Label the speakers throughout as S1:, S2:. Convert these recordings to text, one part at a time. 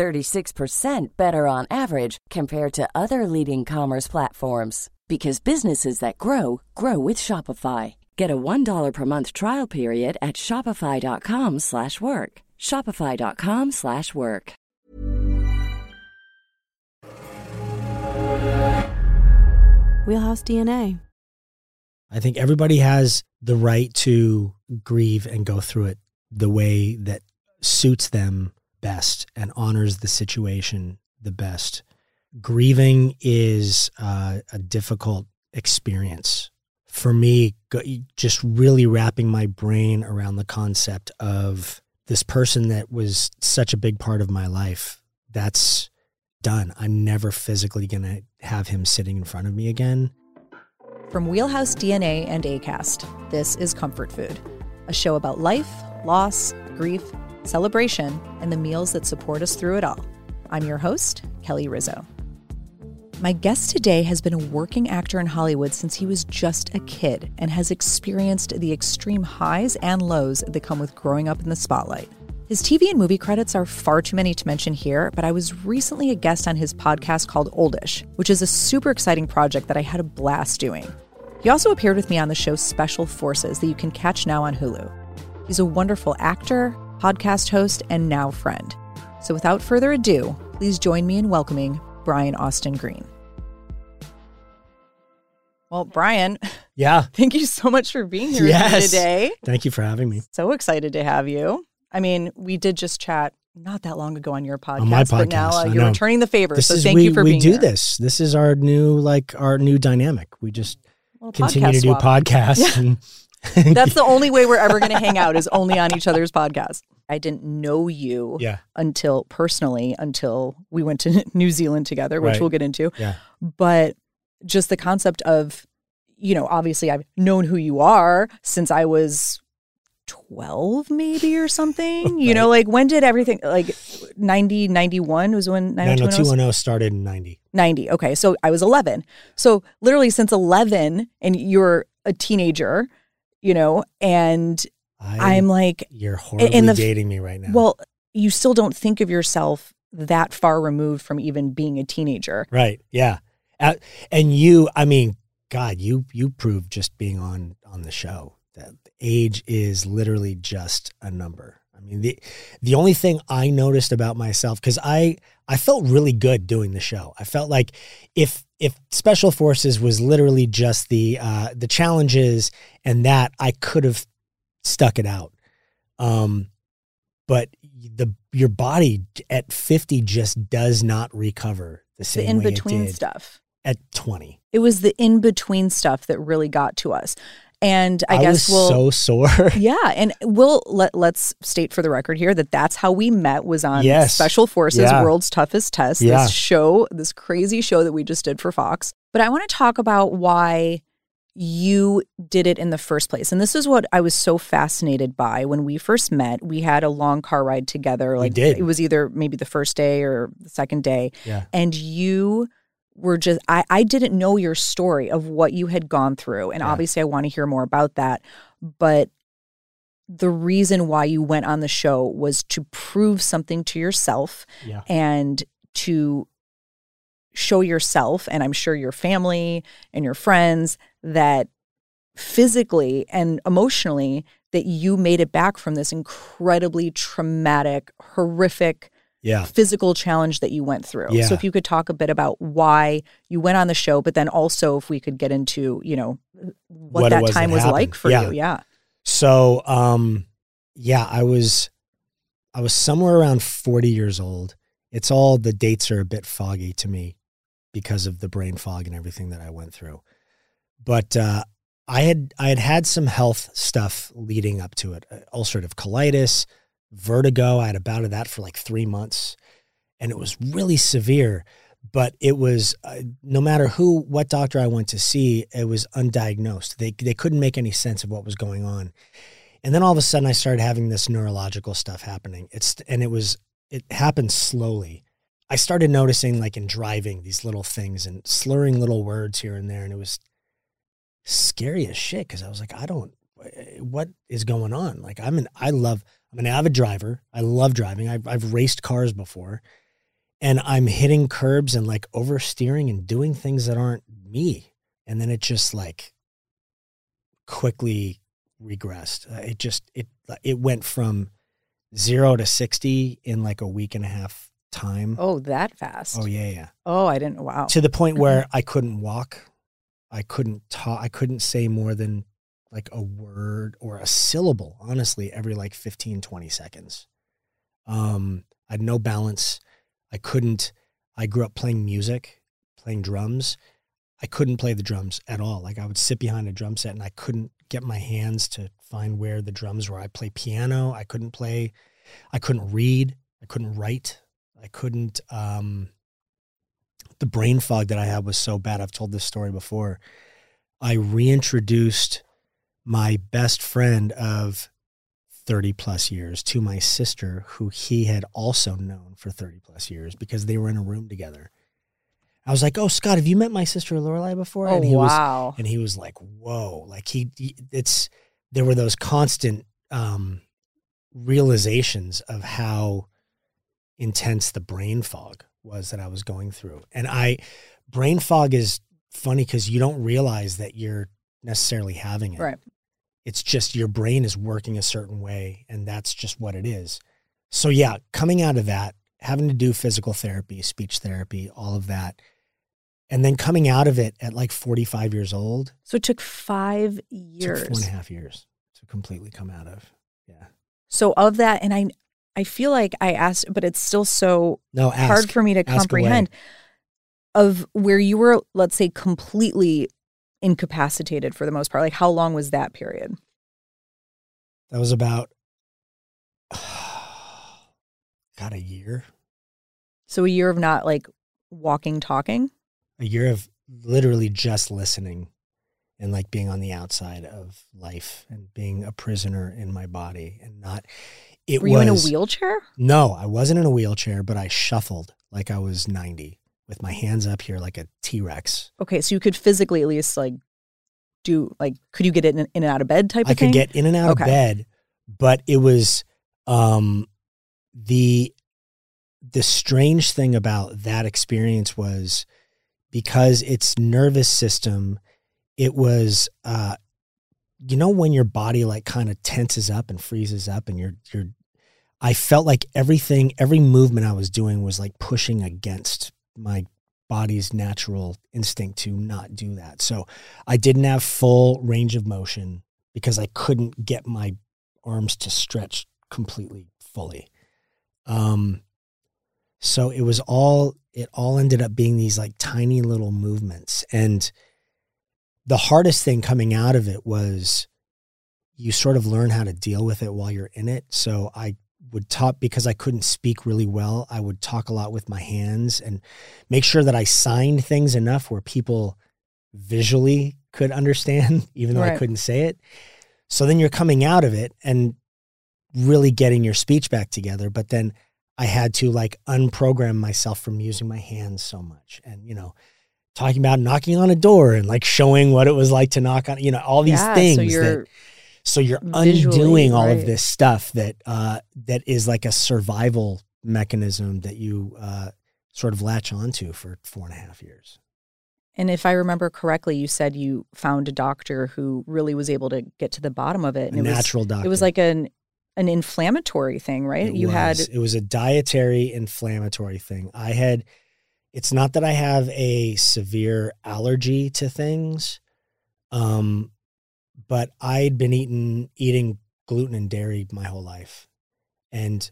S1: 36% better on average compared to other leading commerce platforms because businesses that grow grow with Shopify. Get a $1 per month trial period at shopify.com/work. shopify.com/work.
S2: Wheelhouse DNA.
S3: I think everybody has the right to grieve and go through it the way that suits them best and honors the situation the best. Grieving is uh, a difficult experience for me. Just really wrapping my brain around the concept of this person that was such a big part of my life. That's done. I'm never physically going to have him sitting in front of me again.
S4: From Wheelhouse DNA and ACAST, this is Comfort Food, a show about life, loss, grief, celebration, and the meals that support us through it all. I'm your host, Kelly Rizzo. My guest today has been a working actor in Hollywood since he was just a kid and has experienced the extreme highs and lows that come with growing up in the spotlight. His TV and movie credits are far too many to mention here, but I was recently a guest on his podcast called Oldish, which is a super exciting project that I had a blast doing. He also appeared with me on the show Special Forces that you can catch now on Hulu. He's a wonderful actor, podcast host, and now friend. So without further ado, please join me in welcoming Brian Austin Green. Well, Brian,
S3: yeah,
S4: thank you so much for being here
S3: yes.
S4: today.
S3: Thank you for having me.
S4: So excited to have you. I mean, we did just chat not that long ago on your podcast,
S3: on my podcast
S4: but now uh, you're returning the favor.
S3: This
S4: so
S3: is,
S4: thank
S3: we,
S4: you for
S3: we
S4: being
S3: do
S4: here.
S3: this. This is our new like our new dynamic. We just continue to do
S4: swap.
S3: podcasts.
S4: Yeah.
S3: And
S4: That's the only way we're ever going to hang out is only on each other's podcast. I didn't know you
S3: yeah,
S4: until personally until we went to New Zealand together, which
S3: Right.
S4: we'll get into.
S3: yeah,
S4: But just the concept of, you know, obviously I've known who you are since I was 12 maybe or something. You know, like when did everything like 90 91 was when 90210 was?
S3: 90210 started in 90.
S4: 90. Okay. So I was 11. So literally since 11 and you're a teenager, you know, and
S3: I,
S4: I'm like,
S3: you're horribly
S4: in the
S3: dating me right now.
S4: well, you still don't think of yourself that far removed from even being a teenager.
S3: right, yeah, Uh, and you, I mean, God, you you proved just being on on the show that age is literally just a number. I mean, the the only thing I noticed about myself because I I felt really good doing the show. I felt like if if Special Forces was literally just the uh, the challenges and that I could have stuck it out. Um, but the your body at fifty just does not recover the
S4: The
S3: same
S4: in
S3: way it
S4: between
S3: did
S4: stuff.
S3: at twenty.
S4: It was the in between stuff that really got to us. And I, guess
S3: was
S4: we'll
S3: so sore.
S4: Yeah, and we'll let let's state for the record here that that's how we met was on
S3: Yes.
S4: Special Forces
S3: Yeah.
S4: World's Toughest Test,
S3: Yeah.
S4: this show, this crazy show that we just did for Fox. But I want to talk about why you did it in the first place. And this is what I was so fascinated by when we first met. We had a long car ride together. Like
S3: did.
S4: it was either maybe the first day or the second day.
S3: Yeah.
S4: And you were just I, I didn't know your story of what you had gone through. And
S3: Yeah.
S4: obviously I want to hear more about that. But the reason why you went on the show was to prove something to yourself
S3: Yeah.
S4: and to show yourself and I'm sure your family and your friends that physically and emotionally that you made it back from this incredibly traumatic, horrific
S3: Yeah.
S4: physical challenge that you went through.
S3: Yeah.
S4: So if you could talk a bit about why you went on the show, but then also if we could get into, you know, what,
S3: What
S4: that
S3: was that
S4: time was
S3: happened.
S4: like for
S3: Yeah.
S4: you. Yeah.
S3: So, um, yeah, I was, I was somewhere around 40 years old. It's all the dates are a bit foggy to me because of the brain fog and everything that I went through. But, uh, I had, I had had some health stuff leading up to it, uh, ulcerative colitis, vertigo. I had a bout of that for like three months and it was really severe. but it was uh, no matter who, what doctor I went to see, it was undiagnosed. They they couldn't make any sense of what was going on. And then all of a sudden, I started having this neurological stuff happening. It's and it was it happened slowly. I started noticing, like in driving, these little things and slurring little words here and there, and it was scary as shit because I was like, I don't, what is going on? Like, I'm an, I love, I'm an avid driver. I love driving. I've, I've raced cars before, and I'm hitting curbs and like oversteering and doing things that aren't me. And then it just like quickly regressed. Uh, it just, it, it went from zero to 60 in like a week and a half time.
S4: Oh, that fast.
S3: Oh, yeah, yeah.
S4: Oh, I didn't. Wow.
S3: To the point where I couldn't walk. I couldn't talk. I couldn't say more than like a word or a syllable, honestly, every like 15, 20 seconds. Um, I had no balance. I couldn't, I grew up playing music, playing drums. I couldn't play the drums at all. Like I would sit behind a drum set and I couldn't get my hands to find where the drums were. I play piano. I couldn't play, I couldn't read. I couldn't write. I couldn't, um, the brain fog that I had was so bad. I've told this story before. I reintroduced my best friend of 30 plus years to my sister, who he had also known for 30 plus years because they were in a room together. I was like, "Oh, Scott, have you met my sister Lorelai before?"
S4: Oh,
S3: and he
S4: wow.
S3: was, and he was like, "Whoa!" Like he, he it's there were those constant um, realizations of how intense the brain fog was that I was going through, and I, brain fog is funny because you don't realize that you're necessarily having it.
S4: Right.
S3: It's just your brain is working a certain way, and that's just what it is. So yeah, coming out of that, having to do physical therapy, speech therapy, all of that. And then coming out of it at like 45 years old.
S4: So it took five years.
S3: Took four and a half years to completely come out of. Yeah.
S4: So of that, and I, I feel like I asked, but it's still so
S3: No, ask.
S4: hard for me to comprehend. Of where you were, let's say, completely incapacitated for the most part. Like, how long was that period?
S3: That was about, got a year.
S4: So a year of not like walking, talking.
S3: A year of literally just listening and like being on the outside of life and being a prisoner in my body and not, it
S4: Were
S3: was.
S4: you in a wheelchair?
S3: No, I wasn't in a wheelchair, but I shuffled like I was 90 with my hands up here like a T Rex.
S4: Okay, so you could physically at least like do like could you get in, in and out of bed type of
S3: I
S4: thing?
S3: could get in and out
S4: Okay.
S3: of bed, but it was um the the strange thing about that experience was because its nervous system it was uh you know when your body like kind of tenses up and freezes up and you're you're I felt like everything every movement I was doing was like pushing against my body's natural instinct to not do that. So I didn't have full range of motion because I couldn't get my arms to stretch completely fully. Um, so it was all, it all ended up being these like tiny little movements. And the hardest thing coming out of it was you sort of learn how to deal with it while you're in it. So I would talk because I couldn't speak really well. I would talk a lot with my hands and make sure that I signed things enough where people visually could understand, even though I couldn't say it. So then you're coming out of it and really getting your speech back together. But then I had to like unprogram myself from using my hands so much and, you know, talking about knocking on a door and like showing what it was like to knock on, you know, all these
S4: yeah,
S3: things.
S4: So
S3: that- so you're
S4: Visually,
S3: undoing all
S4: right.
S3: of this stuff that uh, that is like a survival mechanism that you uh, sort of latch onto for four and a half years.
S4: and if I remember correctly, you said you found a doctor who really was able to get to the bottom of it.
S3: A
S4: And it
S3: natural
S4: was
S3: doctor.
S4: it was like an an inflammatory thing, right?
S3: It
S4: you had
S3: it was a dietary inflammatory thing. I had. It's not that I have a severe allergy to things, um, but I'd been eating eating gluten and dairy my whole life, and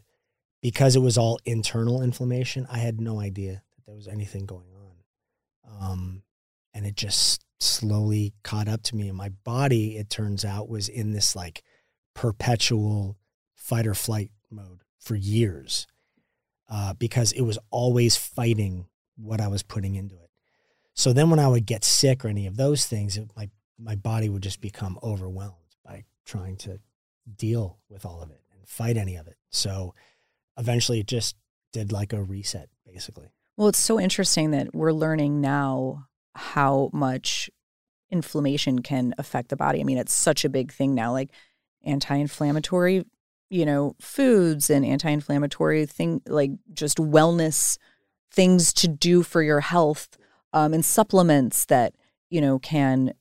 S3: because it was all internal inflammation, I had no idea that there was anything going on, um, and it just slowly caught up to me. And my body, it turns out, was in this like perpetual fight or flight mode for years uh, because it was always fighting what I was putting into it. So then when I would get sick or any of those things, it, my my body would just become overwhelmed by trying to deal with all of it and fight any of it. So eventually it just did like a reset basically.
S4: Well, it's so interesting that we're learning now how much inflammation can affect the body. I mean, it's such a big thing now like anti-inflammatory, you know, foods and anti-inflammatory thing like just wellness things to do for your health um, and supplements that you know can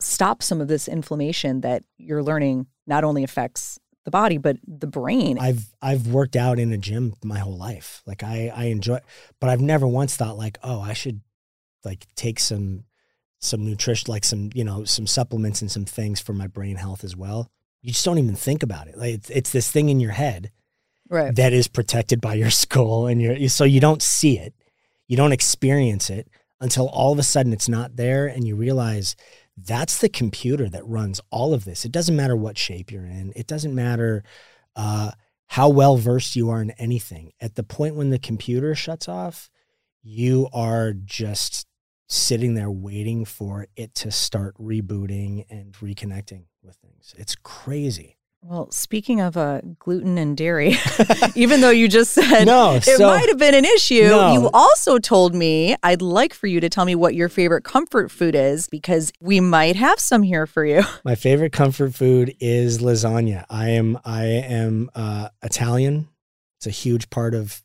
S4: stop some of this inflammation that you're learning not only affects the body but the brain.
S3: I've I've worked out in a gym my whole life. Like I I enjoy but I've never once thought like, "Oh, I should like take some some nutrition like some, you know, some supplements and some things for my brain health as well." You just don't even think about it. Like it's, it's this thing in your head
S4: right.
S3: that is protected by your skull and your so you don't see it you don't experience it until all of a sudden it's not there and you realize that's the computer that runs all of this. It doesn't matter what shape you're in, it doesn't matter uh, how well versed you are in anything. At the point when the computer shuts off, you are just sitting there waiting for it to start rebooting and reconnecting with things. It's crazy.
S4: Well, speaking of uh, gluten and dairy, even though you just said
S3: No,
S4: it
S3: so-
S4: might have been an issue,
S3: No.
S4: you also told me I'd like for you to tell me what your favorite comfort food is because we might have some here for you.
S3: My favorite comfort food is lasagna. I am I am uh, Italian. It's a huge part of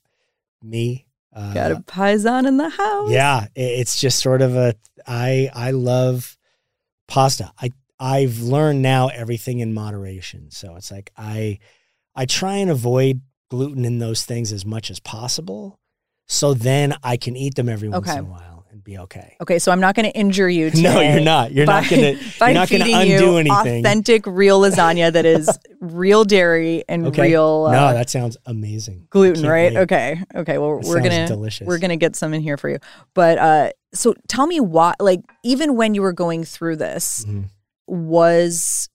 S3: me. Uh,
S4: Got a paisan in the house.
S3: Yeah, i- it's just sort of a I I love pasta. I I've learned now everything in moderation. So it's like I I try and avoid gluten in those things as much as possible. So then I can eat them every once
S4: Okay.
S3: in a while and be okay.
S4: Okay, so I'm not going to injure you today.
S3: No, you're not. You're not gonna you're not gonna undo
S4: you
S3: anything.
S4: Authentic, real lasagna that is real dairy and
S3: Okay.
S4: real uh,
S3: no, that sounds amazing.
S4: gluten, right?
S3: wait.
S4: Okay, okay. Well, we're gonna
S3: delicious.
S4: we're gonna get some in here for you. But uh, so tell me why, like, even when you were going through this,
S3: Mhm.
S4: Was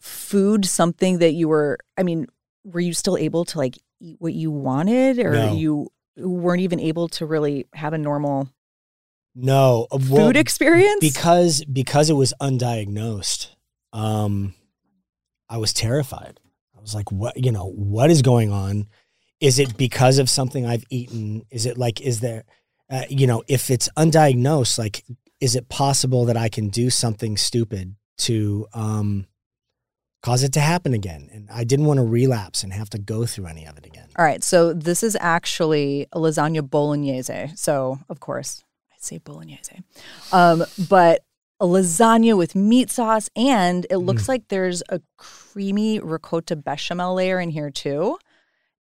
S4: food something that you were? I mean, were you still able to like eat what you wanted, or
S3: No.
S4: you weren't even able to really have a normal
S3: No, uh, well,
S4: food experience?
S3: because because it was undiagnosed um i was terrified i was like what you know what is going on is it because of something i've eaten is it like is there uh, you know if it's undiagnosed like is it possible that i can do something stupid to um cause it to happen again and i didn't want to relapse and have to go through any of it again
S4: All right, so this is actually a lasagna bolognese. So, of course, I'd say bolognese. Um, but a lasagna with meat sauce, and it
S3: Mm.
S4: looks like there's a creamy ricotta bechamel layer in here too.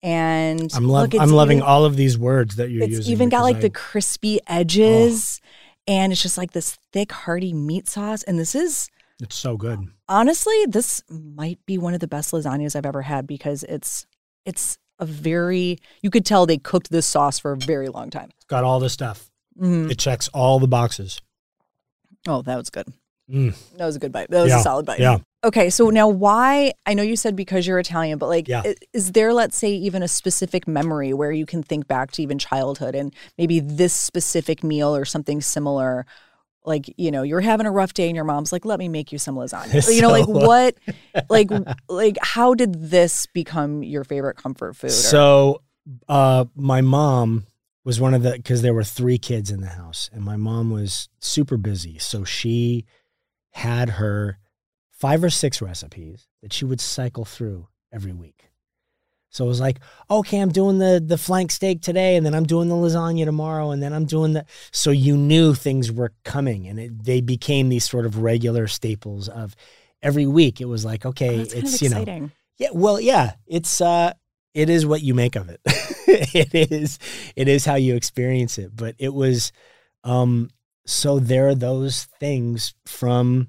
S4: And
S3: i'm, lov-
S4: look,
S3: I'm loving
S4: even,
S3: all of these words that you're
S4: It's
S3: using It's
S4: even got like the crispy edges, and it's just like this thick, hearty meat sauce. And this is
S3: it's so good
S4: honestly, this might be one of the best lasagnas I've ever had because it's it's a very you could tell they cooked this sauce for a very long time.
S3: it's got all the stuff
S4: Mhm.
S3: it checks all the boxes
S4: Oh, that was good.
S3: Mm.
S4: That was a good bite. That was
S3: Yeah,
S4: a solid bite.
S3: yeah.
S4: Okay, so now why? I know you said because you're Italian, but like,
S3: Yeah.
S4: is there, let's say, even a specific memory where you can think back to even childhood and maybe this specific meal or something similar? Like, you know, you're having a rough day and your mom's like, let me make you some lasagna. you know, like what, like, like how did this become your favorite comfort food? or-
S3: So, uh, my mom was one of the because there were three kids in the house, and my mom was super busy. So she had her five or six recipes that she would cycle through every week. So it was like, okay, I'm doing the the flank steak today, and then I'm doing the lasagna tomorrow, and then I'm doing the. So you knew things were coming, and it, they became these sort of regular staples of every week. It was like,
S4: Oh,
S3: okay,
S4: kind
S3: it's you know, yeah, well, yeah, it's uh it is what you make of it. it is it is how you experience it, but it was um so there are those things from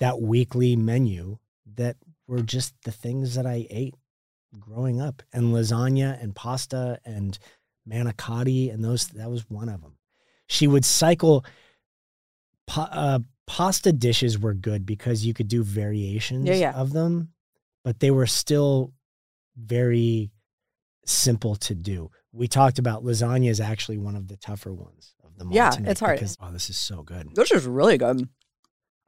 S3: that weekly menu that were just the things that I ate growing up and lasagna and pasta and manicotti and those that was one of them. She would cycle pa- uh, pasta dishes were good because you could do variations
S4: Yeah, yeah.
S3: of them, but they were still very simple to do. we talked about lasagna is actually one of the tougher ones of them all.
S4: Yeah, it's hard.
S3: Because, oh, this is so good.
S4: This is really good.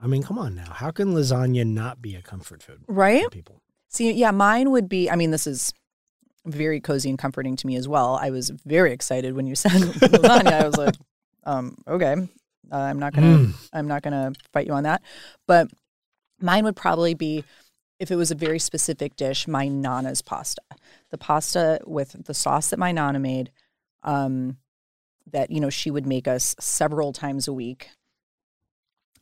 S3: I mean, come on now. How can lasagna not be a comfort food
S4: Right?
S3: for people?
S4: See, yeah, mine would be. I mean, this is very cozy and comforting to me as well. I was very excited when you said lasagna. I was like, um, okay, uh, I'm not gonna,
S3: Mm.
S4: I'm not gonna fight you on that. But mine would probably be, if it was a very specific dish, my nana's pasta. The pasta with the sauce that my nana made, um, that you know she would make us several times a week.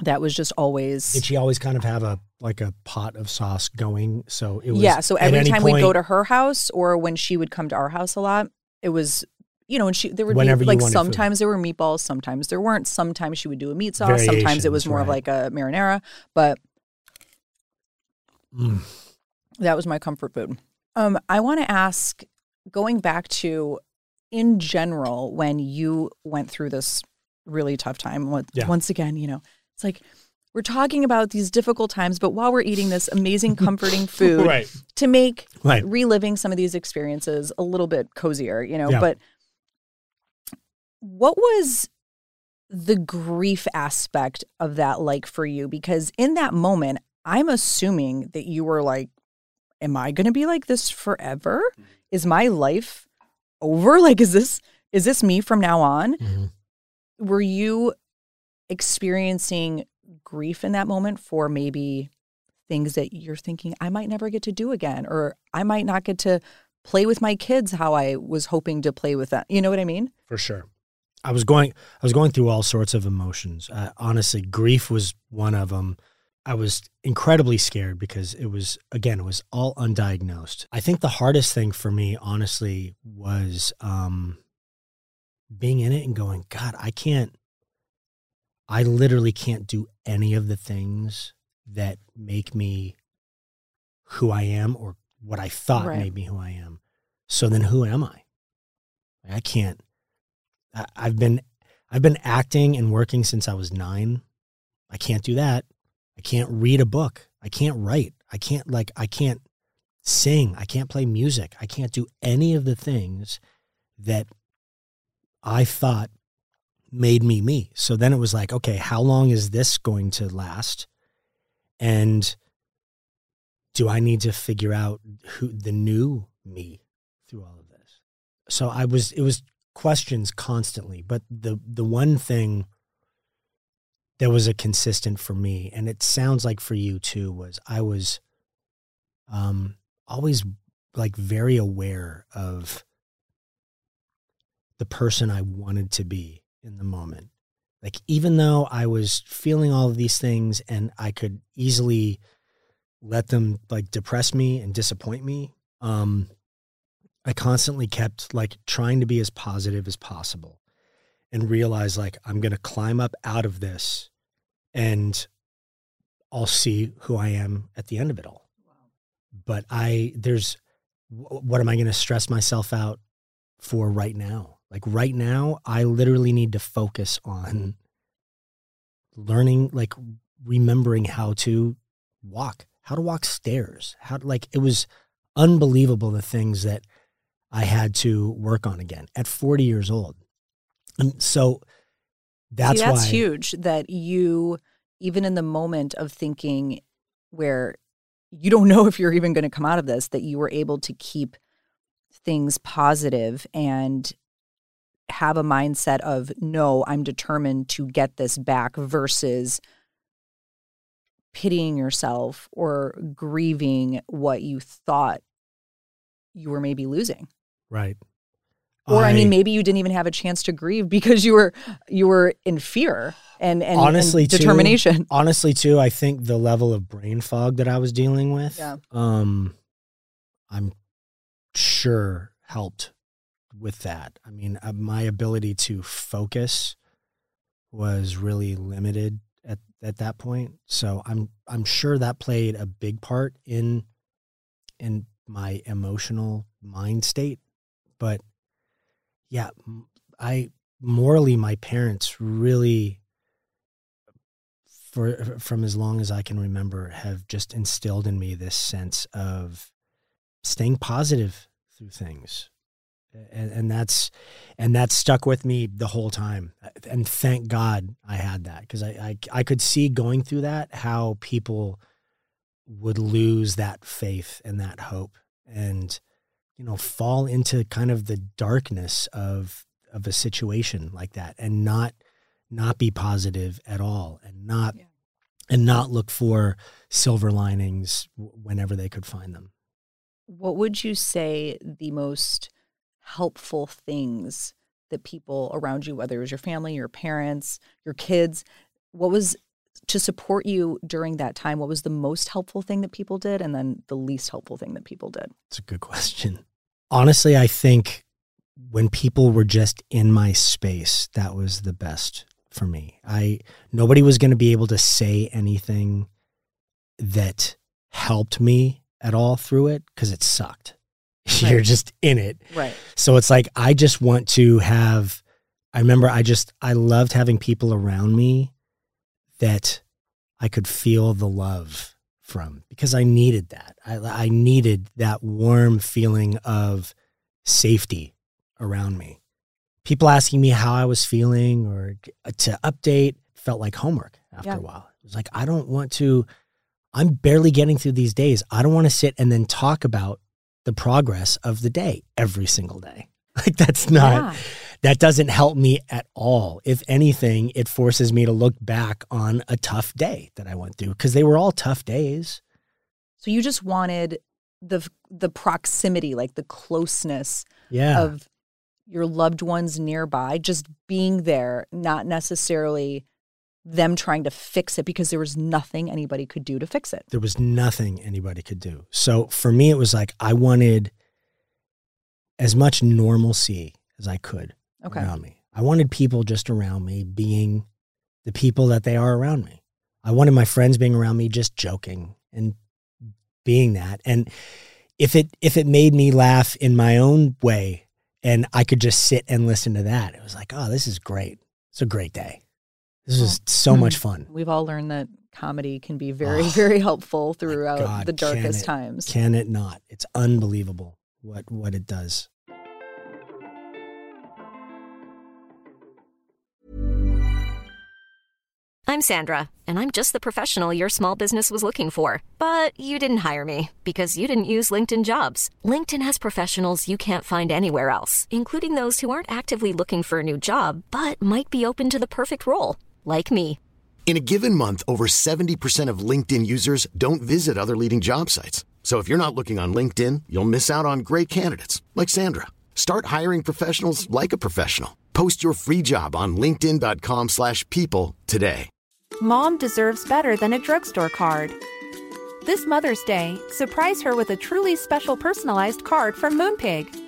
S4: That was just always
S3: Did she always kind of have a like a pot of sauce going? So it was
S4: yeah. So every time we'd go to her house or when she would come to our house a lot, it was you know, and she there would be like
S3: wanted food.
S4: sometimes there were meatballs, sometimes there weren't. Sometimes she would do a meat sauce, sometimes it was
S3: Variations,
S4: more of like a marinara. But
S3: Mm.
S4: that was my comfort food. Um, I want to ask, going back to in general, when you went through this really tough time, what-
S3: Yeah.
S4: once again, you know, it's like we're talking about these difficult times, but while we're eating this amazing, comforting food,
S3: Right.
S4: to make
S3: Right.
S4: reliving some of these experiences a little bit cozier, you know.
S3: Yeah.
S4: But what was the grief aspect of that like for you? Because in that moment, I'm assuming that you were like, Am I gonna be like this forever? Is my life over? Like, is this is this me from now on?
S3: Mhm.
S4: Were you experiencing grief in that moment for maybe things that you're thinking I might never get to do again, or I might not get to play with my kids how I was hoping to play with them. You know what I mean?
S3: for sure. I was going I was going through all sorts of emotions. Uh, honestly, grief was one of them. I was incredibly scared because it was again, it was all undiagnosed. I think the hardest thing for me honestly was um being in it and going, god, I can't I literally can't do any of the things that make me who I am or what I thought
S4: Right.
S3: made me who I am. So then who am I? I can't I- I've been I've been acting and working since I was 9. I can't do that. I can't read a book. I can't write. I can't like I can't sing. I can't play music. I can't do any of the things that I thought made me me. So then it was like, okay, how long is this going to last? And do I need to figure out who the new me through all of this? So I was it was questions constantly, but the the one thing that was a consistent for me and it sounds like for you too was I was um always like very aware of the person I wanted to be in the moment. Like even though I was feeling all of these things and I could easily let them like depress me and disappoint me, um I constantly kept like trying to be as positive as possible and realize like I'm going to climb up out of this and I'll see who I am at the end of it all. But I there's what am I going to stress myself out for right now? Like right now I literally need to focus on learning like remembering how to walk, how to walk stairs. How to, like it was unbelievable the things that I had to work on again at 40 years old. And so that's,
S4: See, that's
S3: why
S4: huge that you, even in the moment of thinking where you don't know if you're even going to come out of this, that you were able to keep things positive and have a mindset of, no, I'm determined to get this back versus pitying yourself or grieving what you thought you were maybe losing.
S3: right.
S4: Or I, mean, maybe you didn't even have a chance to grieve because you were you were in fear and and, and
S3: Honestly, too,
S4: determination.
S3: honestly too, I think the level of brain fog that I was dealing with,
S4: Yeah.
S3: um, I'm sure helped with that. I mean, uh, my ability to focus was really limited at at that point. So I'm I'm sure that played a big part in in my emotional mind state. But yeah, I morally my parents really for from as long as I can remember have just instilled in me this sense of staying positive through things and, and that's and that stuck with me the whole time. And thank God I had that because I, I I could see going through that how people would lose that faith and that hope and you know fall into kind of the darkness of of a situation like that and not not be positive at all and not yeah. and not look for silver linings whenever they could find them
S4: what would you say the most helpful things that people around you, whether it was your family, your parents, your kids, what was to support you during that time? What was the most helpful thing that people did? And then the least helpful thing that people did?
S3: It's a good question. Honestly, I think when people were just in my space, that was the best for me. I nobody was going to be able to say anything that helped me at all through it because it sucked. Right. You're just in it.
S4: Right.
S3: So it's like I just want to have I remember I just I loved having people around me that I could feel the love from because I needed that. I I needed that warm feeling of safety around me. People asking me how I was feeling or uh, to update felt like homework after yeah. a while. It was like I don't want to I'm barely getting through these days. I don't want to sit and then talk about the progress of the day every single day. Like that's not yeah. that doesn't help me at all. If anything, it forces me to look back on a tough day that I went through because they were all tough days.
S4: So you just wanted the the proximity, like the closeness
S3: yeah.
S4: of your loved ones nearby, just being there, not necessarily them trying to fix it because there was nothing anybody could do to fix it.
S3: There was nothing anybody could do. So for me, it was like I wanted as much normalcy as I could okay. around me. I wanted people just around me being the people that they are around me. I wanted my friends being around me just joking and being that. And if it if it made me laugh in my own way and I could just sit and listen to that, it was like, oh, this is great. It's a great day. This is so much mm-hmm. fun.
S4: We've all learned that comedy can be very, oh, very helpful throughout God, the darkest
S3: can it,
S4: times.
S3: Can it not? It's unbelievable what what it does.
S5: I'm Sandra, and I'm just the professional your small business was looking for. But you didn't hire me because you didn't use LinkedIn jobs. LinkedIn has professionals you can't find anywhere else, including those who aren't actively looking for a new job but might be open to the perfect role like me.
S6: In a given month, over 70% of LinkedIn users don't visit other leading job sites. So if you're not looking on LinkedIn, you'll miss out on great candidates like Sandra. Start hiring professionals like a professional. Post your free job on linkedin.com/people today.
S7: Mom deserves better than a drugstore card. This Mother's Day, surprise her with a truly special personalized card from Moonpig.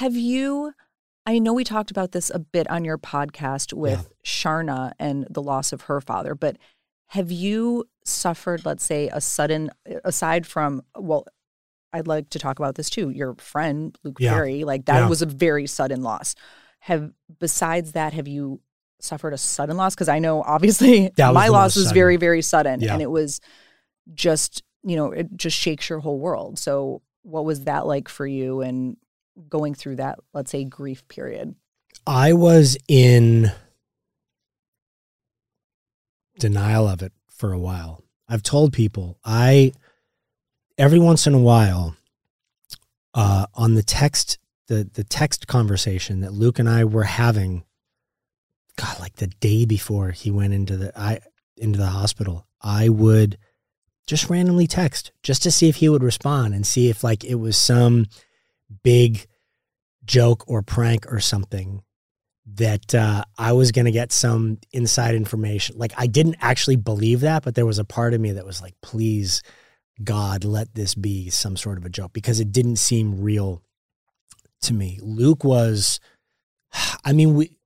S4: have you? I know we talked about this a bit on your podcast with yeah. Sharna and the loss of her father, but have you suffered, let's say, a sudden, aside from, well, I'd like to talk about this too. Your friend, Luke yeah. Perry, like that yeah. was a very sudden loss. Have, besides that, have you suffered a sudden loss? Because I know obviously my loss was sudden. very, very sudden and it was just, you know, it just shakes your whole world. So, what was that like for you? And going through that, let's say, grief period?
S3: I was in denial of it for a while. I've told people I every once in a while uh, on the text the the text conversation that Luke and I were having god like the day before he went into the I into the hospital I would just randomly text just to see if he would respond and see if like it was some big joke or prank or something that uh, I was going to get some inside information. Like I didn't actually believe that, but there was a part of me that was like, please, God, let this be some sort of a joke because it didn't seem real to me. Luke was, I mean, we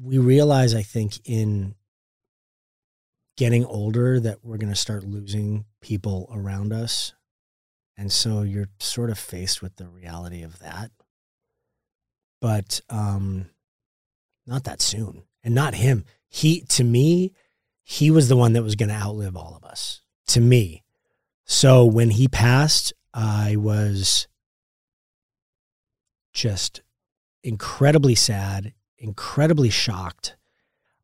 S3: we realize, I think, in getting older that we're going to start losing people around us. And so you're sort of faced with the reality of that. But um not that soon. And not him. He to me, he was the one that was going to outlive all of us. To me. So when he passed, I was just incredibly sad, incredibly shocked.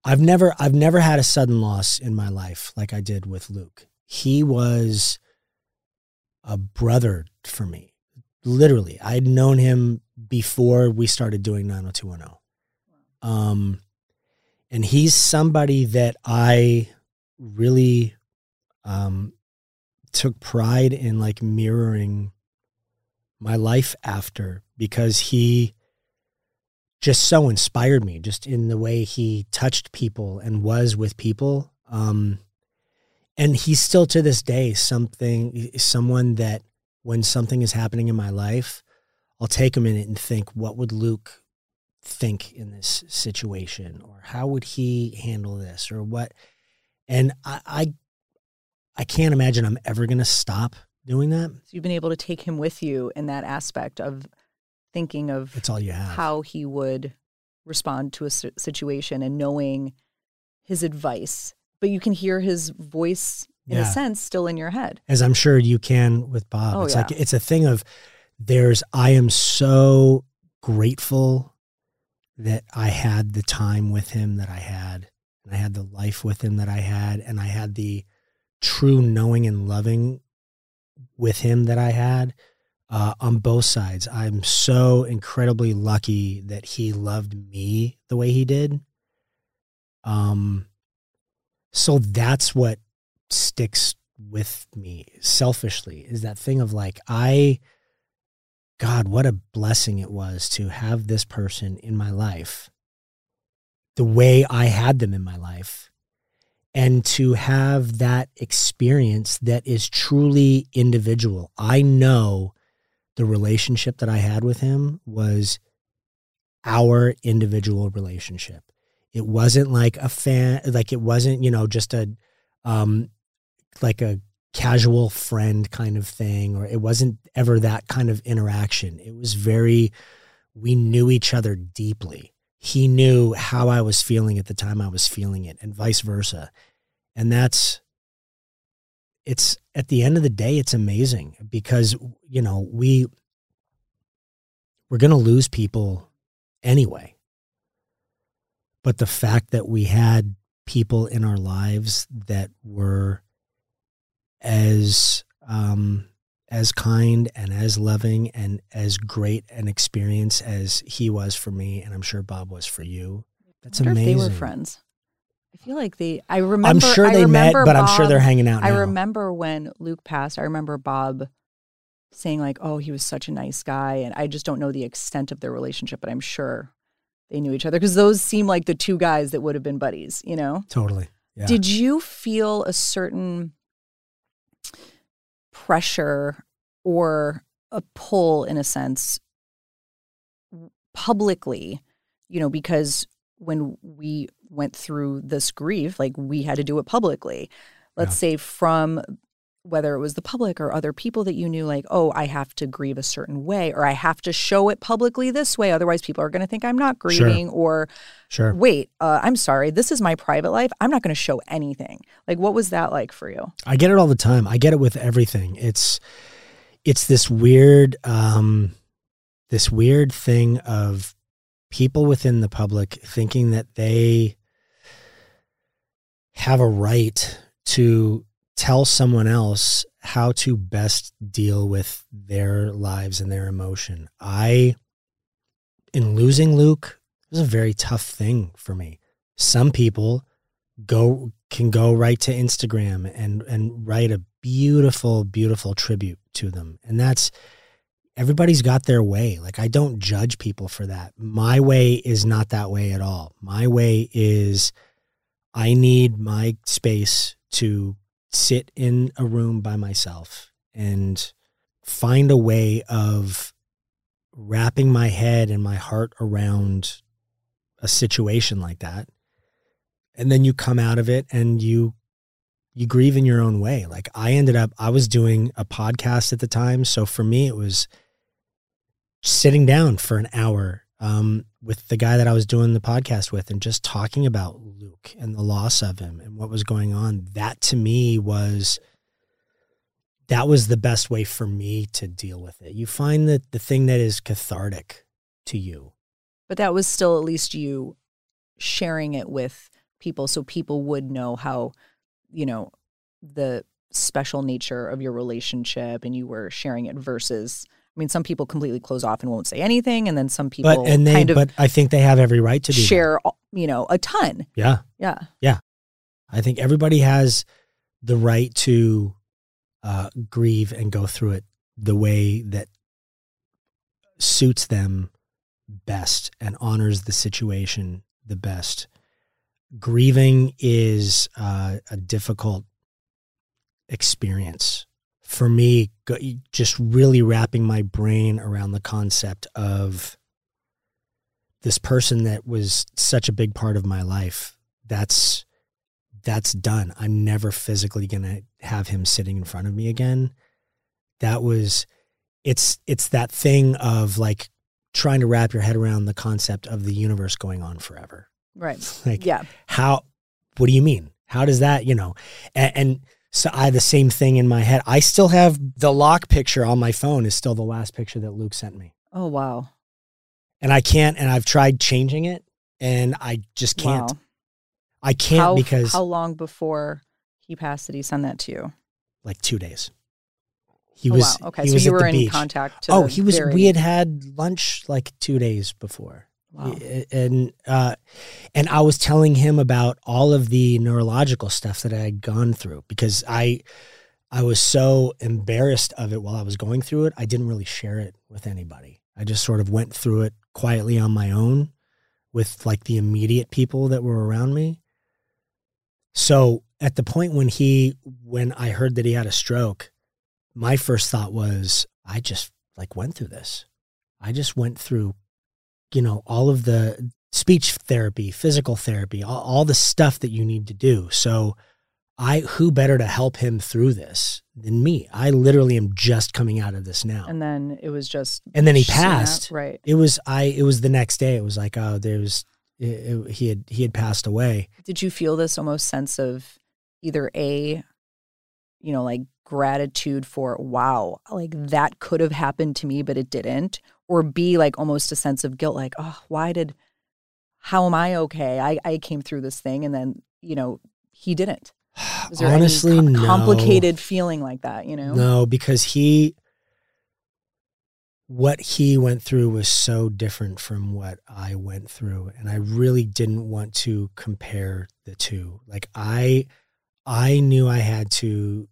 S3: I've never I've never had a sudden loss in my life like I did with Luke. He was a brother for me. Literally, I'd known him before we started doing 90210. Um and he's somebody that I really um took pride in like mirroring my life after because he just so inspired me just in the way he touched people and was with people um and he's still to this day something someone that when something is happening in my life i'll take a minute and think what would luke think in this situation or how would he handle this or what and i i, I can't imagine i'm ever going to stop doing that
S4: So you've been able to take him with you in that aspect of thinking of
S3: it's all you have
S4: how he would respond to a situation and knowing his advice. But you can hear his voice in
S3: Yeah.
S4: a sense still in your head.
S3: as I'm sure you can with Bob.
S4: Oh,
S3: it's
S4: yeah.
S3: like it's a thing of there's I am so grateful that I had the time with him that I had and I had the life with him that I had and I had the true knowing and loving with him that I had uh, on both sides. I'm so incredibly lucky that he loved me the way he did. Um, so that's what sticks with me selfishly is that thing of like I God, what a blessing it was to have this person in my life the way I had them in my life and to have that experience that is truly individual. I know the relationship that I had with him was our individual relationship. It wasn't like a fan, like it wasn't, you know, just a, um, like a casual friend kind of thing, or it wasn't ever that kind of interaction. It was very, we knew each other deeply. He knew how I was feeling at the time I was feeling it, and vice versa. And that's, it's at the end of the day, it's amazing because, you know, we, we're going to lose people anyway. But the fact that we had people in our lives that were as um, as kind and as loving and as great an experience as he was for me, and I'm sure Bob was for you. That's
S4: I
S3: amazing.
S4: they were friends. I feel like they. I remember.
S3: I'm sure they met, but I'm sure they're hanging out
S4: I remember when Luke passed. I remember Bob saying like, "Oh, he was such a nice guy," and I just don't know the extent of their relationship, but I'm sure they knew each other because those seem like the two guys that would have been buddies. You know.
S3: Totally. Yeah.
S4: Did you feel a certain pressure or a pull in a sense publicly, you know, because when we went through this grief, like we had to do it publicly. Let's say from whether it was the public or other people that you knew, like, oh, I have to grieve a certain way, or I have to show it publicly this way. Otherwise, people are going to think I'm not
S3: Sure.
S4: grieving, or
S3: sure.
S4: wait, uh, I'm sorry, this is my private life. I'm not going to show anything. Like, what was that like for you?
S3: I get it all the time. I get it with everything. It's it's this weird um this weird thing of people within the public thinking that they have a right to tell someone else how to best deal with their lives and their emotion. I in losing Luke, it was a very tough thing for me. Some people go can go right to Instagram and and write a beautiful beautiful tribute to them. And that's everybody's got their way. Like I don't judge people for that. My way is not that way at all. My way is I need my space to sit in a room by myself and find a way of wrapping my head and my heart around a situation like that. And then you come out of it and you you grieve in your own way. Like I ended up I was doing a podcast at the time, so for me it was sitting down for an hour um, with the guy that I was doing the podcast with and just talking about Luke and the loss of him and what was going on. That to me was that was the best way for me to deal with it. You find that the thing that is cathartic to you.
S4: But that was still at least you sharing it with people so people would know how, you know, the special nature of your relationship and you were sharing it versus I mean, some people completely close off and won't say anything, and then some people
S3: But and they
S4: kind of
S3: but I think they have every right to do that.
S4: share, you know, a ton.
S3: Yeah.
S4: Yeah. Yeah.
S3: I think everybody has the right to uh, grieve and go through it the way that suits them best and honors the situation the best. Grieving is uh, a difficult experience for me. Just really wrapping my brain around the concept of this person that was such a big part of my life. That's that's done. I'm never physically going to have him sitting in front of me again. That was it's it's that thing of like trying to wrap your head around the concept of the universe going on forever.
S4: Right.
S3: Like
S4: Yeah.
S3: how what do you mean? How does that, you know? And, and so I had the same thing in my head. I still have the lock picture on my phone is still the last picture that Luke sent me.
S4: Oh wow.
S3: And I can't and I've tried changing it and I just can't.
S4: Wow.
S3: I can't
S4: how,
S3: because
S4: how long before he passed did he send that to you?
S3: like 2 days. He
S4: oh,
S3: was
S4: wow. Okay,
S3: he
S4: so
S3: was
S4: you
S3: at
S4: were
S3: the
S4: in
S3: beach.
S4: contact. To
S3: oh, he was
S4: very-
S3: we had had lunch like 2 days before. And uh, and I was telling him about all of the neurological stuff that I had gone through because I I was so embarrassed of it while I was going through it. I didn't really share it with anybody. I just sort of went through it quietly on my own with like the immediate people that were around me. So at the point when he when I heard that he had a stroke, my first thought was I just like went through this. I just went through you know all of the speech therapy physical therapy all, all the stuff that you need to do. So i who better to help him through this than me? I literally am just coming out of this now.
S4: And then it was just
S3: And then he passed.
S4: right.
S3: it was i it was the next day. It was like oh there's it, it- he had he had passed away.
S4: Did you feel this almost sense of either a, you know, like gratitude for wow, like that could have happened to me, but it didn't, or b like almost a sense of guilt, like oh, why did, how am I okay? I I came through this thing, and then you know he didn't. Was there
S3: honestly
S4: any co-
S3: no
S4: complicated feeling like that? You know,
S3: No, because he, what he went through was so different from what I went through. And I really didn't want to compare the two. Like, I, I knew I had to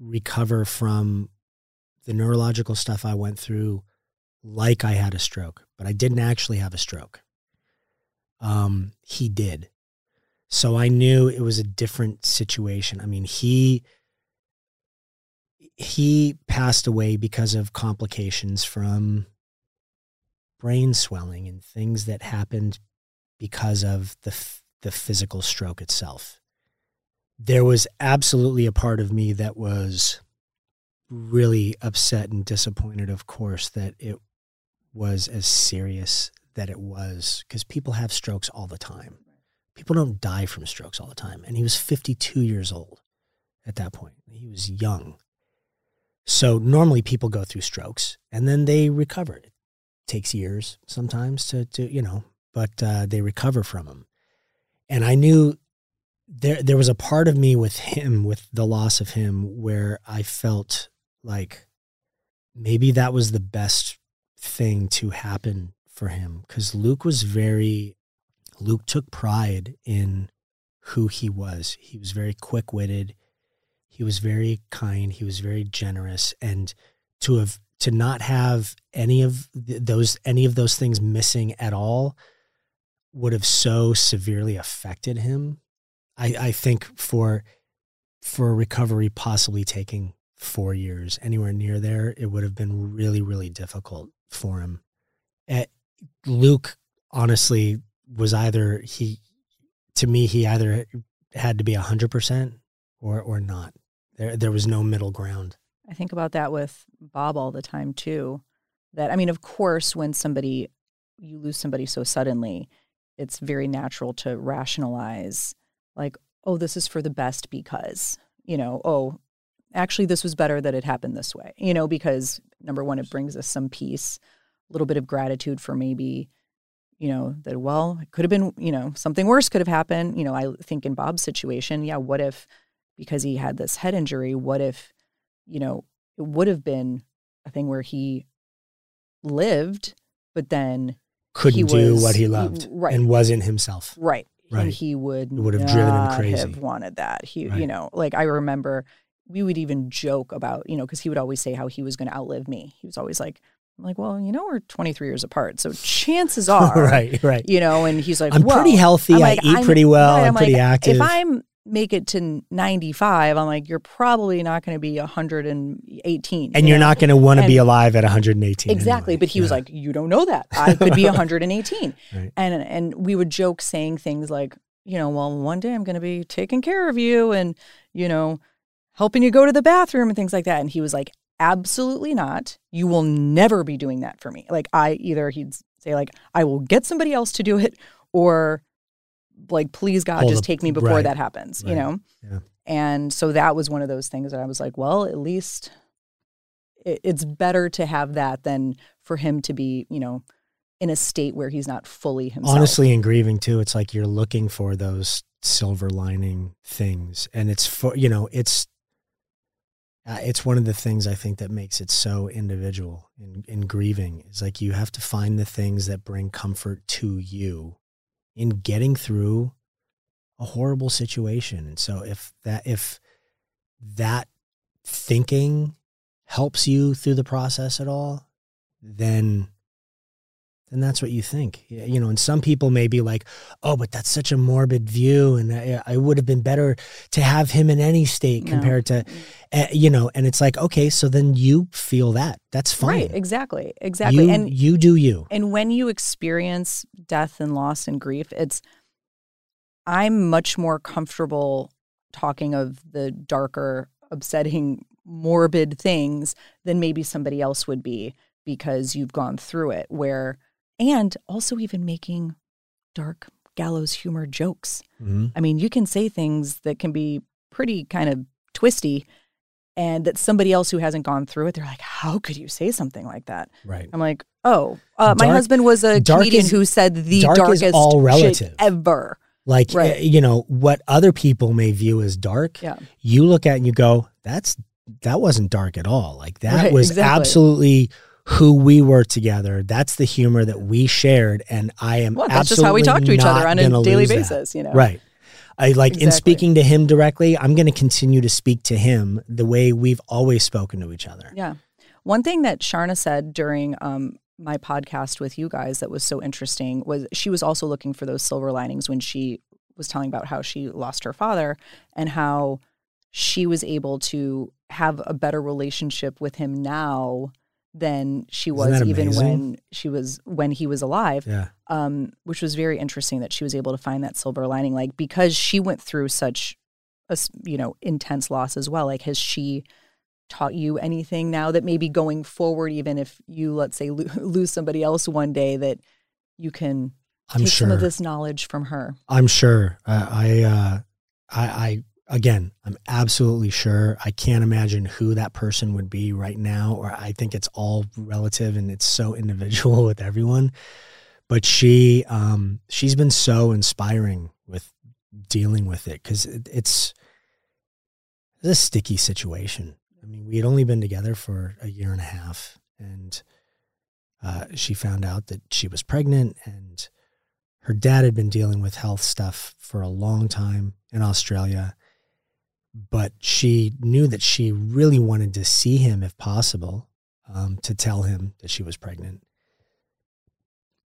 S3: recover from the neurological stuff I went through like I had a stroke, but I didn't actually have a stroke. Um, he did. So I knew it was a different situation. I mean, he he passed away because of complications from brain swelling and things that happened because of the f- the physical stroke itself. There was absolutely a part of me that was really upset and disappointed of course that it was as serious that it was because people have strokes all the time. People don't die from strokes all the time and he was 52 years old at that point. He was young. So normally people go through strokes and then they recover. It takes years sometimes to, to you know, but uh, they recover from them. And I knew there there was a part of me with him, with the loss of him, where I felt like maybe that was the best thing to happen for him because Luke was very Luke took pride in who he was. He was very quick witted he was very kind. He was very generous. And to have to not have any of th- those any of those things missing at all would have so severely affected him i i think for for recovery possibly taking 4 years anywhere near there it would have been really really difficult for him uh, Luke honestly was either he to me he either had to be 100% or or not. There there was no middle ground.
S4: I think about that with Bob all the time too. That I mean, of course, when somebody you lose somebody so suddenly, it's very natural to rationalize like, oh, this is for the best because, you know, oh, actually this was better that it happened this way. You know, because number one, it brings us some peace, a little bit of gratitude for maybe you know that well it could have been you know something worse could have happened you know i think in bob's situation yeah what if because he had this head injury what if you know it would have been a thing where he lived but then
S3: Couldn't
S4: he
S3: do what he loved
S4: right.
S3: and wasn't himself.
S4: right and
S3: Right.
S4: he would
S3: It would have driven him crazy.
S4: have wanted that he you know like i remember we would even joke about you know because he would always say how he was going to outlive me he was always like I'm like well you know we're 23 years apart so chances are
S3: right, right.
S4: you know and he's like
S3: I'm
S4: well,
S3: pretty healthy.
S4: I'm
S3: I eat
S4: I'm-
S3: pretty well.
S4: right,
S3: I'm, pretty
S4: like,
S3: active.
S4: If I'm make it to 95, I'm like, you're probably not going to be 118.
S3: and
S4: you
S3: you're not going to want to be alive at 118.
S4: Exactly.
S3: anyway.
S4: But he was like, you don't know that. I could be 118.
S3: Right.
S4: And and we would joke saying things like, you know, well, one day I'm going to be taking care of you and, you know, helping you go to the bathroom and things like that. And he was like, absolutely not. You will never be doing that for me. Like I either he'd say like, I will get somebody else to do it or like, please God,
S3: Hold
S4: just
S3: up.
S4: take me before
S3: Right.
S4: that happens, you know?
S3: Yeah.
S4: And so that was one of those things that I was like, well, at least it, it's better to have that than for him to be, you know, in a state where he's not fully himself.
S3: honestly in grieving too it's like you're looking for those silver lining things and it's for you know it's uh, it's one of the things i think that makes it so individual in, in grieving is like you have to find the things that bring comfort to you in getting through a horrible situation. And so if that if that thinking helps you through the process at all then then that's what you think. You know, and some people may be like, "Oh, but that's such a morbid view, and I, I would have been better to have him in any state
S4: No.
S3: compared to, uh, you know." And it's like, okay, so then you feel that. That's fine.
S4: Right, exactly. Exactly.
S3: You,
S4: and
S3: you do you.
S4: and when you experience death and loss and grief, it's I'm much more comfortable talking of the darker, upsetting, morbid things than maybe somebody else would be because you've gone through it where and also even making dark gallows humor jokes.
S3: Mhm.
S4: I mean, you can say things that can be pretty kind of twisty and that somebody else who hasn't gone through it, they're like, how could you say something like that?
S3: Right.
S4: I'm like, oh, uh, my husband was a
S3: dark
S4: comedian
S3: is-
S4: who said the
S3: dark
S4: darkest
S3: all
S4: shit
S3: relative.
S4: ever.
S3: Like,
S4: Right.
S3: uh, you know, what other people may view as dark,
S4: Yeah.
S3: you look at and you go, "That's that wasn't dark at all. Like that
S4: Right,
S3: was
S4: exactly.
S3: absolutely." Who we were together. That's the humor that we shared, and I am
S4: Well, that's just how we talk to each other on a daily
S3: lose that.
S4: basis, you know?
S3: Right. I like in speaking to him directly, I'm going to continue to speak to him the way we've always spoken to each other.
S4: Yeah. One thing that Sharna said during um, my podcast with you guys that was so interesting was she was also looking for those silver linings when she was telling about how she lost her father and how she was able to have a better relationship with him now than she was even when she was when he was alive.
S3: Yeah.
S4: um, which was very interesting that she was able to find that silver lining. Like because she went through such a you know intense loss as well. Like has she taught you anything now that maybe going forward, even if you let's say lo- lose somebody else one day, that you can
S3: I'm
S4: take some
S3: sure.
S4: of this knowledge from her.
S3: I'm sure. Uh, I, uh, I, I, again, I'm absolutely sure. I can't imagine who that person would be right now, or I think it's all relative and it's so individual with everyone. But she, um, she's been so inspiring with dealing with it because it, it's, it's a sticky situation. I mean, we had only been together for a year and a half, and uh, she found out that she was pregnant and her dad had been dealing with health stuff for a long time in Australia, but she knew that she really wanted to see him if possible um, to tell him that she was pregnant.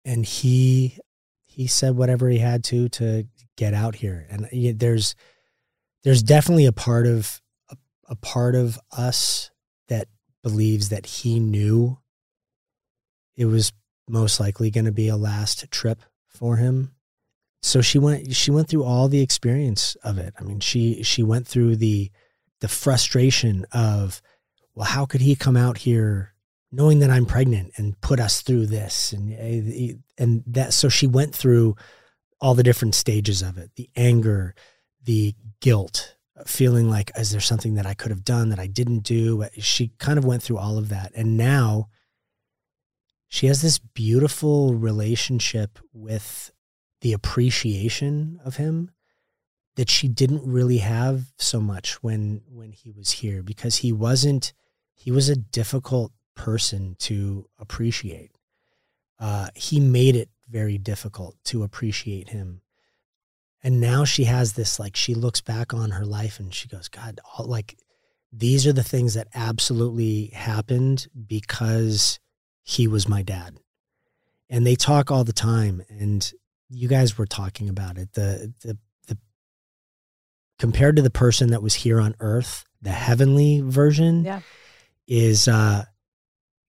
S3: And he he said whatever he had to to get out here. And there's there's definitely a part of a, a part of us that believes that he knew it was most likely going to be a last trip for him. So she went she went through all the experience of it. I mean, she she went through the the frustration of well, how could he come out here knowing that I'm pregnant and put us through this and eh, and that so she went through all the different stages of it. The anger, the guilt, feeling like is there something that I could have done that I didn't do? She kind of went through all of that. And now she has this beautiful relationship with the appreciation of him that she didn't really have so much when when he was here because he wasn't he was a difficult person to appreciate. Uh, he made it very difficult to appreciate him. And now she has this like she looks back on her life and she goes, God, all, like these are the things that absolutely happened because he was my dad. And they talk all the time and you guys were talking about it. The the the compared to the person that was here on earth, the heavenly version
S4: Yeah.
S3: is uh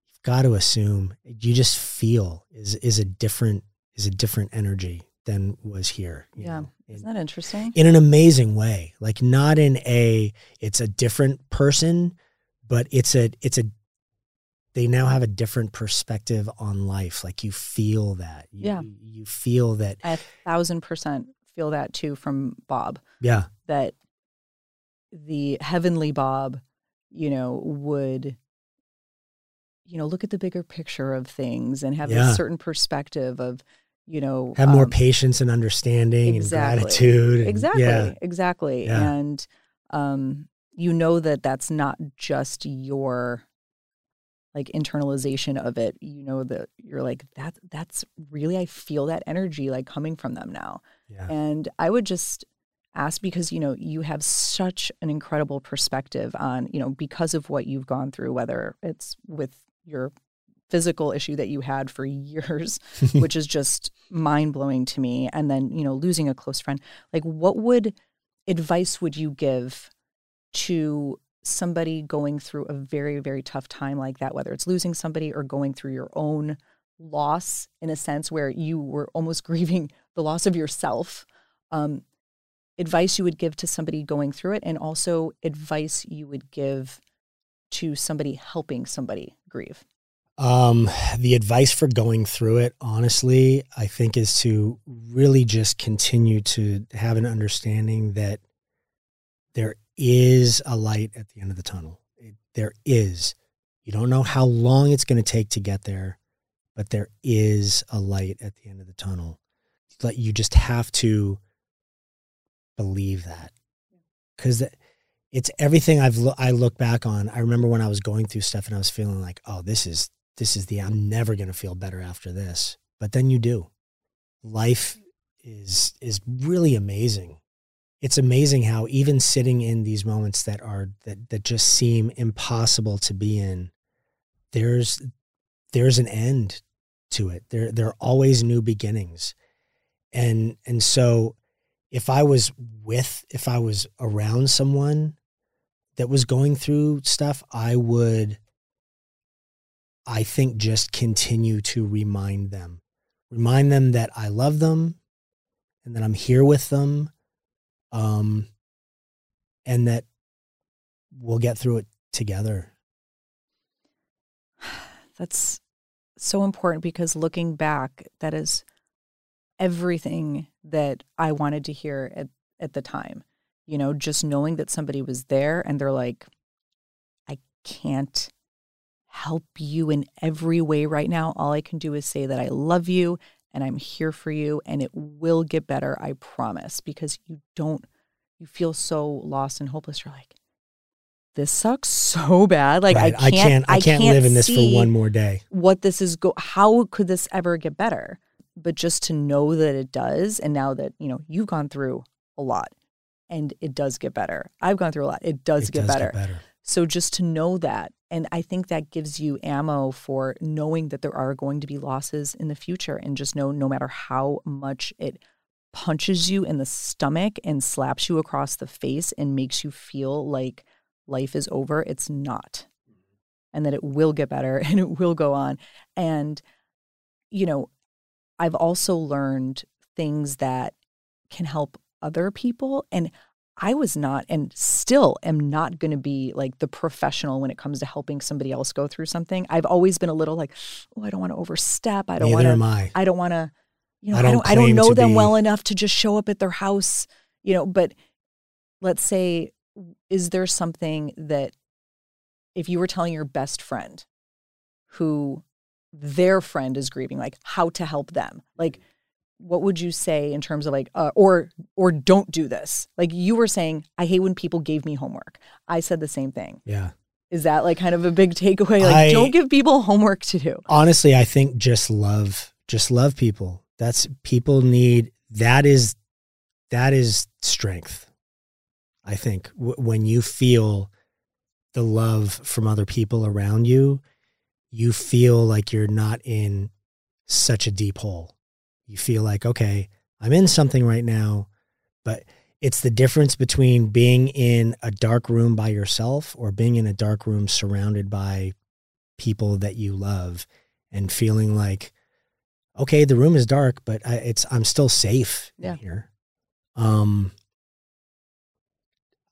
S3: you've got to assume you just feel is is a different is a different energy than was here.
S4: Yeah.
S3: know,
S4: Isn't that interesting?
S3: in an amazing way. Like not in a it's a different person, but it's a it's a they now have a different perspective on life. Like you feel that. You,
S4: Yeah.
S3: You feel that
S4: I a thousand percent feel that too from Bob.
S3: yeah.
S4: that the heavenly Bob, you know, would, you know, look at the bigger picture of things and have
S3: Yeah.
S4: a certain perspective of, you know,
S3: Have more
S4: um,
S3: patience and understanding
S4: exactly.
S3: and gratitude. and-
S4: Exactly,
S3: Yeah.
S4: exactly.
S3: Yeah.
S4: And um, you know that that's not just your like internalization of it. You know that you're like that. That's really I feel that energy like coming from them now.
S3: Yeah.
S4: And I would just ask because you know you have such an incredible perspective on you know because of what you've gone through, whether it's with your physical issue that you had for years, which is just mind blowing to me, and then you know losing a close friend. Like, what would advice would you give to somebody going through a very very tough time like that, whether it's losing somebody or going through your own loss in a sense where you were almost grieving the loss of yourself? Um, advice you would give to somebody going through it, and also advice you would give to somebody helping somebody grieve.
S3: Um, the advice for going through it, honestly, I think is to really just continue to have an understanding that there is a light at the end of the tunnel. It, there is. You don't know how long it's going to take to get there, but there is a light at the end of the tunnel. Like you just have to believe that because it's everything I've lo- I look back on. I remember when I was going through stuff and I was feeling like, oh, this is this is the I'm never going to feel better after this. But then you do. Life is is really amazing. It's amazing how even sitting in these moments that are that that just seem impossible to be in, there's there's an end to it. There there are always new beginnings. And and so if I was with if I was around someone that was going through stuff, I would I think just continue to remind them. Remind them that I love them and that I'm here with them. Um and that we'll get through it together.
S4: That's so important because looking back, that is everything that I wanted to hear at, at the time. You know, just knowing that somebody was there and they're like, I can't help you in every way right now. All I can do is say that I love you and I'm here for you and it will get better, I promise, because you don't, you feel so lost and hopeless. You're like, this sucks so bad. Like
S3: Right.
S4: I can't,
S3: I can't live in this for one more day.
S4: what this is go how could this ever get better but just to know that it does and now that you know you've gone through a lot and it does get better i've gone through a lot it does,
S3: It
S4: get,
S3: does
S4: better.
S3: get better.
S4: So just to know that and i think that gives you ammo for knowing that there are going to be losses in the future and just know no matter how much it punches you in the stomach and slaps you across the face and makes you feel like life is over it's not and that it will get better and it will go on and you know, I've also learned things that can help other people. And I was not and still am not going to be like the professional when it comes to helping somebody else go through something. I've always been a little like, oh, I don't want to overstep. I don't want to.
S3: I.
S4: I don't want to. You know,
S3: I
S4: I
S3: don't
S4: don't. I don't know them
S3: be-
S4: well enough to just show up at their house. You know, but let's say, is there something that if you were telling your best friend, who their friend is grieving, like how to help them, like what would you say in terms of like uh, or or don't do this? Like you were saying i hate when people gave me homework. I said the same thing.
S3: Yeah.
S4: is that like kind of a big takeaway? Like
S3: I-
S4: don't give people homework to do.
S3: Honestly i think just love just love people. That's people need that is that is strength i think w- when you feel the love from other people around you you feel like you're not in such a deep hole you feel like okay i'm in something right now but it's the difference between being in a dark room by yourself or being in a dark room surrounded by people that you love and feeling like okay the room is dark but I, it's i'm still safe
S4: Yeah.
S3: here um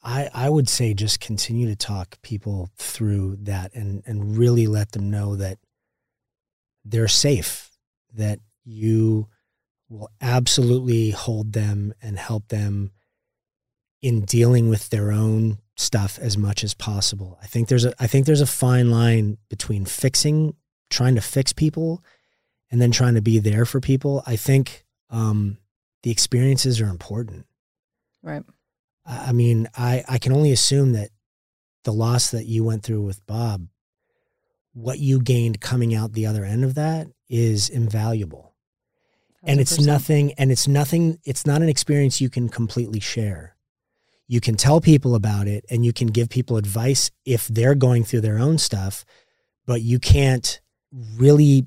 S3: i i would say just continue to talk people through that and and really let them know that they're safe that you will absolutely hold them and help them in dealing with their own stuff as much as possible. I think there's a I think there's a fine line between fixing, trying to fix people, and then trying to be there for people. I think um, the experiences are important.
S4: right
S3: I I mean, I I can only assume that the loss that you went through with Bob, what you gained coming out the other end of that is invaluable. And it's
S4: 1000%.
S3: nothing and it's nothing it's not an experience you can completely share. You can tell people about it and you can give people advice if they're going through their own stuff, but you can't really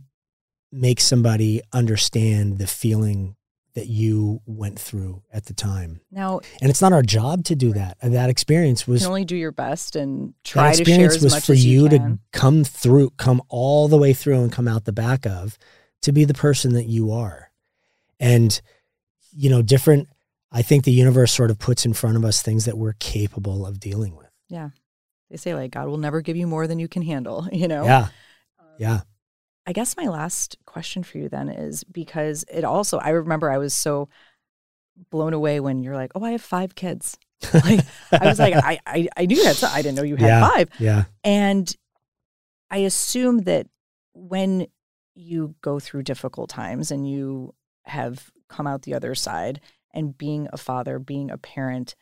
S3: make somebody understand the feeling that you went through at the time.
S4: now
S3: And it's not our job to do that. That experience
S4: you
S3: was
S4: can only do your best and
S3: that
S4: try to share
S3: experience
S4: as
S3: was for
S4: you,
S3: you to come through, come all the way through and come out the back of to be the person that you are. And, you know, different, I think the universe sort of puts in front of us things that we're capable of dealing with.
S4: yeah they say like god will never give you more than you can handle you know
S3: Yeah. Um, yeah.
S4: I guess my last question for you then is because it also, I remember I was so blown away when you're like, oh, I have five kids. Like, I was like, I, I, I knew that. I didn't know you had
S3: Yeah.
S4: five.
S3: Yeah.
S4: And I assume that when you go through difficult times and you have come out the other side and being a father, being a parent,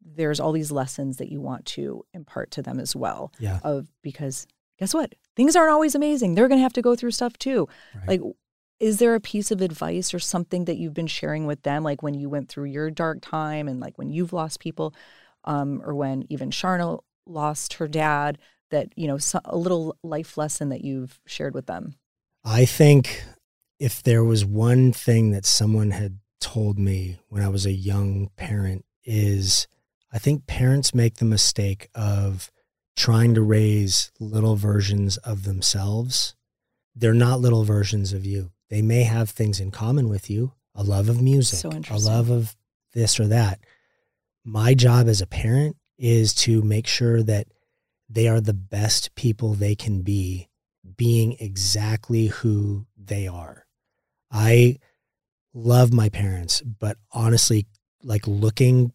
S4: there's all these lessons that you want to impart to them as well
S3: Yeah.
S4: of because guess what things aren't always amazing they're going to have to go through stuff too
S3: Right.
S4: like is there a piece of advice or something that you've been sharing with them like when you went through your dark time and like when you've lost people um, or when even sharna lost her dad that you know a little life lesson that you've shared with them
S3: I think if there was one thing that someone had told me when I was a young parent is I think parents make the mistake of trying to raise little versions of themselves. They're not little versions of you. They may have things in common with you, a love of music,
S4: So
S3: a love of this or that. My job as a parent is to make sure that they are the best people they can be being exactly who they are. I love my parents, but honestly, like looking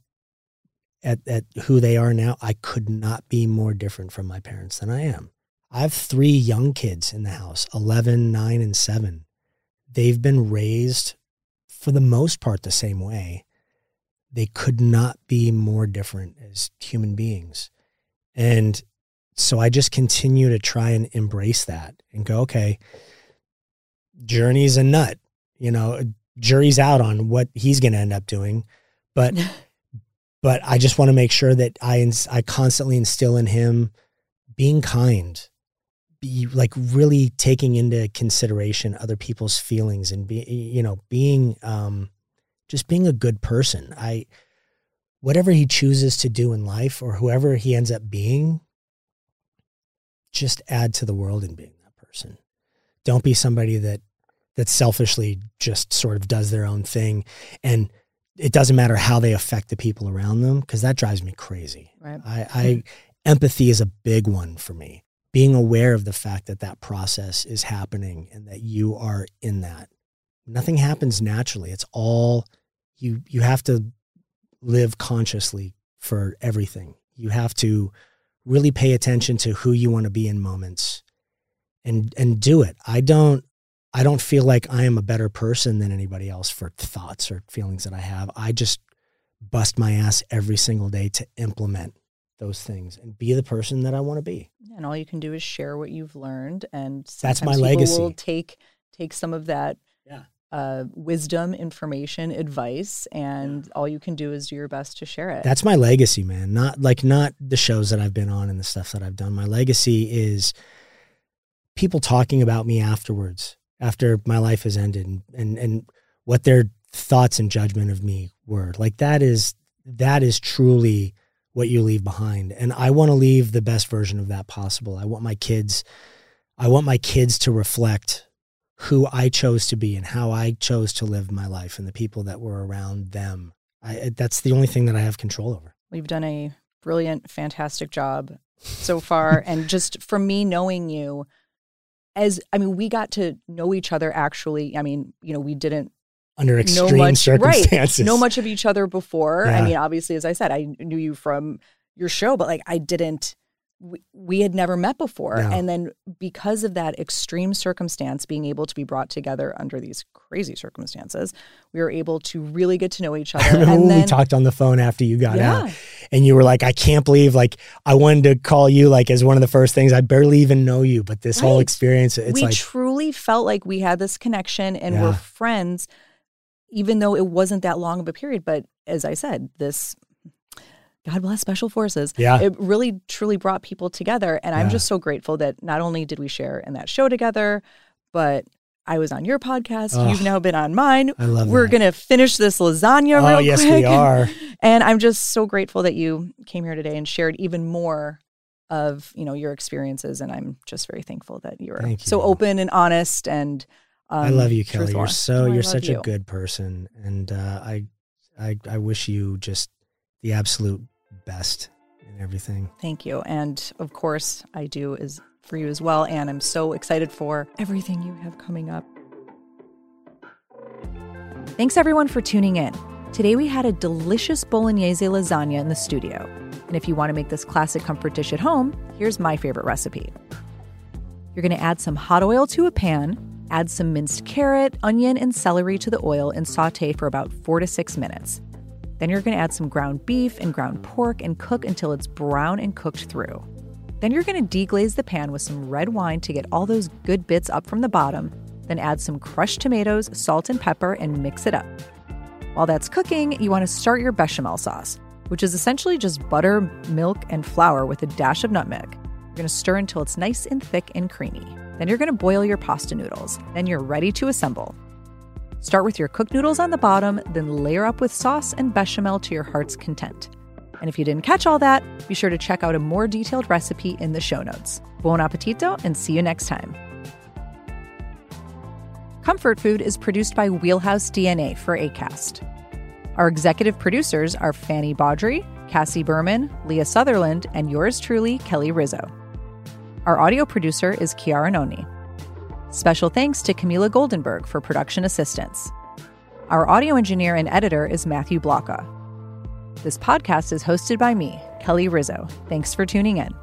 S3: at, at who they are now, I could not be more different from my parents than I am. I have three young kids in the house 11, 9, and 7. They've been raised for the most part the same way. They could not be more different as human beings. And so I just continue to try and embrace that and go, okay, Journey's a nut. You know, jury's out on what he's going to end up doing, but but I just want to make sure that I ins- I constantly instill in him being kind, be like really taking into consideration other people's feelings and be you know being um just being a good person. I whatever he chooses to do in life or whoever he ends up being, just add to the world in being that person. Don't be somebody that that selfishly just sort of does their own thing and it doesn't matter how they affect the people around them because that drives me crazy.
S4: Right.
S3: I, I empathy is a big one for me. Being aware of the fact that that process is happening and that you are in that. Nothing happens naturally. It's all you you have to live consciously for everything. You have to really pay attention to who you want to be in moments and and do it. I don't I don't feel like I am a better person than anybody else for thoughts or feelings that I have. I just bust my ass every single day to implement those things and be the person that I want to be.
S4: And all you can do is share what you've learned, and
S3: That's my legacy.
S4: Will take take some of that
S3: Yeah.
S4: uh, wisdom, information, advice, and all you can do is do your best to share it.
S3: That's my legacy, man. Not like not the shows that I've been on and the stuff that I've done. My legacy is people talking about me afterwards, after my life has ended and and, and what their thoughts and judgment of me were. Like that is that is truly what you leave behind. And I want to leave the best version of that possible. I want my kids I want my kids to reflect who I chose to be and how I chose to live my life and the people that were around them. I, that's the only thing that I have control over.
S4: We've done a brilliant, fantastic job so far. and just from me knowing you, as I mean, we got to know each other actually. I mean, you know, we didn't
S3: Under
S4: know
S3: extreme
S4: much,
S3: circumstances.
S4: right? Know much of each other before. I mean, obviously, as I said, I knew you from your show, but like I didn't. We, we had never met before,
S3: No.
S4: and then because of that extreme circumstance, being able to be brought together under these crazy circumstances, we were able to really get to know each other.
S3: I remember
S4: and
S3: when
S4: then,
S3: we talked on the phone after you got
S4: yeah,
S3: out and you were like, I can't believe like I wanted to call you like as one of the first things. I barely even know you, but this whole experience, it's
S4: we
S3: like
S4: truly felt like we had this connection and
S3: Yeah.
S4: we're friends, even though it wasn't that long of a period. But as I said, this God bless special forces.
S3: Yeah.
S4: It really truly brought people together. And I'm just so grateful that not only did we share in that show together, but I was on your podcast.
S3: Oh,
S4: You've now been on mine.
S3: I love
S4: We're
S3: that.
S4: gonna finish this lasagna
S3: Oh,
S4: real
S3: yes,
S4: quick.
S3: we are.
S4: And I'm just so grateful that you came here today and shared even more of you know your experiences. And I'm just very thankful that you were
S3: Thank you.
S4: so open and honest. And um,
S3: I love you, Kelly.
S4: truthful.
S3: You're so
S4: Oh,
S3: you're such
S4: you.
S3: a good person, and uh, I, I I wish you just the absolute best in everything.
S4: Thank you. And of course, I do is for you as well. And I'm so excited for everything you have coming up. Thanks everyone for tuning in. Today we had a delicious bolognese lasagna in the studio. And if you want to make this classic comfort dish at home, here's my favorite recipe. You're going to add some hot oil to a pan, add some minced carrot, onion, and celery to the oil and saute for about four to six minutes. Then you're going to add some ground beef and ground pork and cook until it's brown and cooked through. Then you're going to deglaze the pan with some red wine to get all those good bits up from the bottom. Then add some crushed tomatoes, salt, and pepper and mix it up. While that's cooking, you want to start your bechamel sauce, which is essentially just butter, milk, and flour with a dash of nutmeg. You're going to stir until it's nice and thick and creamy. Then you're going to boil your pasta noodles. Then you're ready to assemble. Start with your cooked noodles on the bottom, then layer up with sauce and bechamel to your heart's content. And if you didn't catch all that, be sure to check out a more detailed recipe in the show notes. Buon appetito and see you next time. Comfort Food is produced by Wheelhouse DNA for ACAST. Our executive producers are Fanny Baudry, Cassie Berman, Leah Sutherland, and yours truly, Kelly Rizzo. Our audio producer is Chiara Noni. Special thanks to Camila Goldenberg for production assistance. Our audio engineer and editor is Matthew Blocka. This podcast is hosted by me, Kelly Rizzo. Thanks for tuning in.